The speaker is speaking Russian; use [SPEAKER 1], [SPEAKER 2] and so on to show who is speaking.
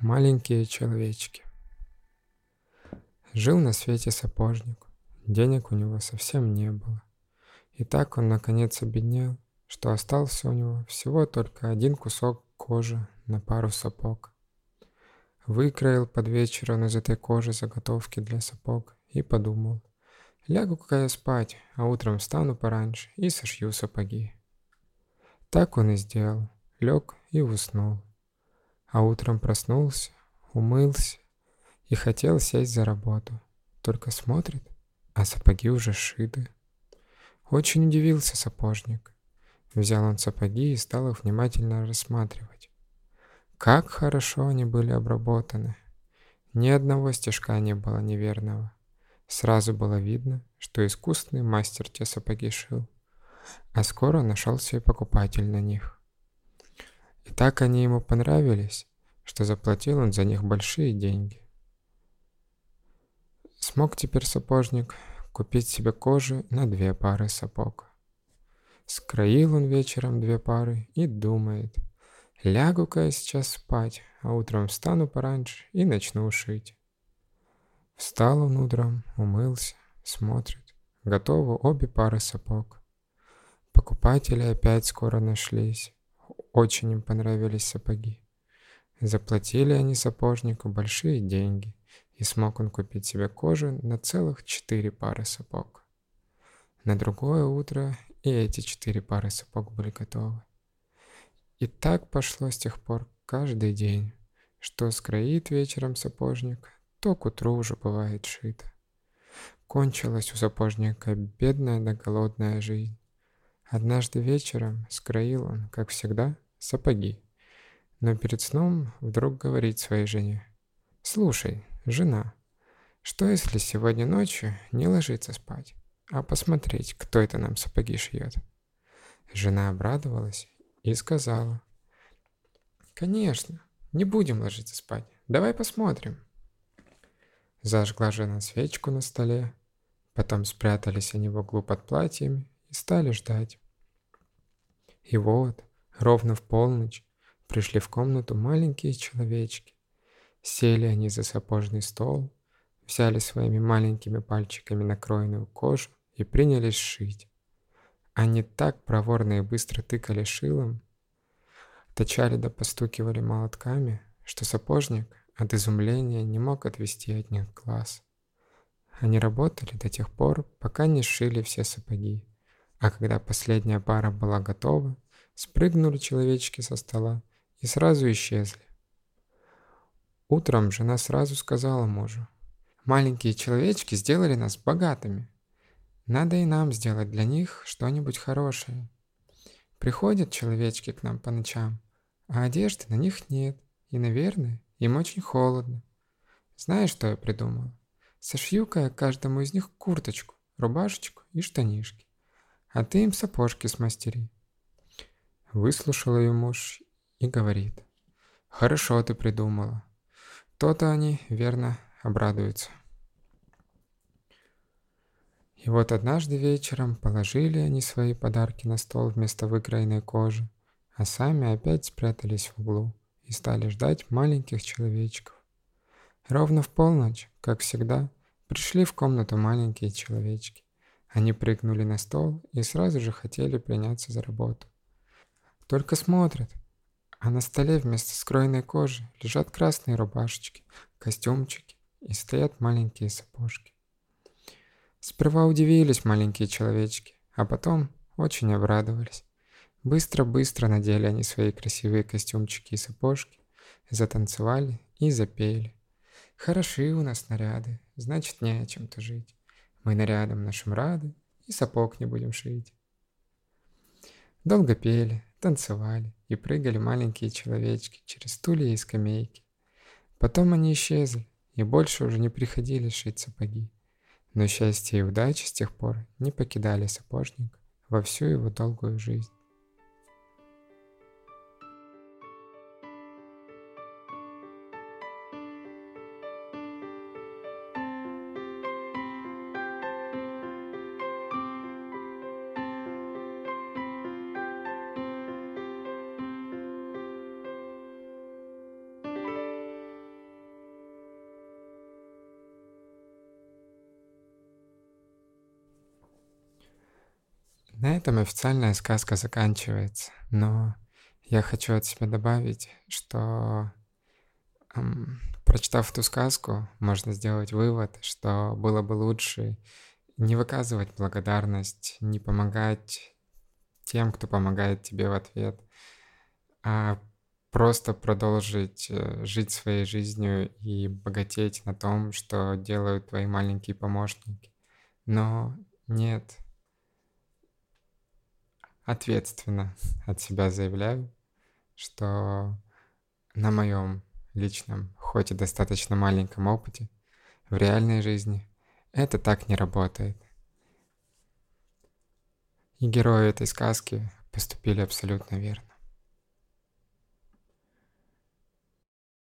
[SPEAKER 1] Маленькие человечки. Жил на свете сапожник. Денег у него совсем не было. И так он наконец обеднел, что остался у него всего только один кусок кожи на пару сапог. Выкроил под вечер он из этой кожи заготовки для сапог и подумал, лягу-ка я спать, а утром встану пораньше и сошью сапоги. Так он и сделал, лег и уснул а утром проснулся, умылся и хотел сесть за работу. Только смотрит, а сапоги уже шиты. Очень удивился сапожник. Взял он сапоги и стал их внимательно рассматривать. Как хорошо они были обработаны. Ни одного стежка не было неверного. Сразу было видно, что искусный мастер те сапоги шил. А скоро нашелся и покупатель на них. И так они ему понравились, что заплатил он за них большие деньги. Смог теперь сапожник купить себе кожи на две пары сапог. Скроил он вечером две пары и думает, лягу-ка я сейчас спать, а утром встану пораньше и начну шить. Встал он утром, умылся, смотрит, готовы обе пары сапог. Покупатели опять скоро нашлись. Очень им понравились сапоги. Заплатили они сапожнику большие деньги, и смог он купить себе кожу на целых четыре пары сапог. На другое утро и эти четыре пары сапог были готовы. И так пошло с тех пор каждый день, что скроит вечером сапожник, то к утру уже бывает шито. Кончилась у сапожника бедная да голодная жизнь. Однажды вечером скроил он, как всегда, сапоги. Но перед сном вдруг говорит своей жене. «Слушай, жена, что если сегодня ночью не ложиться спать, а посмотреть, кто это нам сапоги шьет?» Жена обрадовалась и сказала. «Конечно, не будем ложиться спать, давай посмотрим». Зажгла жена свечку на столе, потом спрятались они в углу под платьями и стали ждать. И вот, ровно в полночь, пришли в комнату маленькие человечки. Сели они за сапожный стол, взяли своими маленькими пальчиками накроенную кожу и принялись шить. Они так проворно и быстро тыкали шилом, точали да постукивали молотками, что сапожник от изумления не мог отвести от них глаз. Они работали до тех пор, пока не сшили все сапоги. А когда последняя пара была готова, спрыгнули человечки со стола и сразу исчезли. Утром жена сразу сказала мужу, «Маленькие человечки сделали нас богатыми. Надо и нам сделать для них что-нибудь хорошее. Приходят человечки к нам по ночам, а одежды на них нет, и, наверное, им очень холодно. Знаешь, что я придумала? Сошью-ка каждому из них курточку, рубашечку и штанишки а ты им сапожки смастери. Выслушал ее муж и говорит, хорошо ты придумала. То-то они, верно, обрадуются. И вот однажды вечером положили они свои подарки на стол вместо выкроенной кожи, а сами опять спрятались в углу и стали ждать маленьких человечков. Ровно в полночь, как всегда, пришли в комнату маленькие человечки. Они прыгнули на стол и сразу же хотели приняться за работу. Только смотрят, а на столе вместо скроенной кожи лежат красные рубашечки, костюмчики и стоят маленькие сапожки. Сперва удивились маленькие человечки, а потом очень обрадовались. Быстро-быстро надели они свои красивые костюмчики и сапожки, затанцевали и запели. Хороши у нас наряды, значит не о чем жить. Мы нарядом нашим рады и сапог не будем шить. Долго пели, танцевали и прыгали маленькие человечки через стулья и скамейки. Потом они исчезли и больше уже не приходили шить сапоги. Но счастье и удача с тех пор не покидали сапожника во всю его долгую жизнь. На этом официальная сказка заканчивается, но я хочу от себя добавить, что эм, прочитав эту сказку, можно сделать вывод, что было бы лучше не выказывать благодарность, не помогать тем, кто помогает тебе в ответ, а просто продолжить э, жить своей жизнью и богатеть на том, что делают твои маленькие помощники. Но нет, ответственно от себя заявляю, что на моем личном, хоть и достаточно маленьком опыте, в реальной жизни это так не работает. И герои этой сказки поступили абсолютно верно.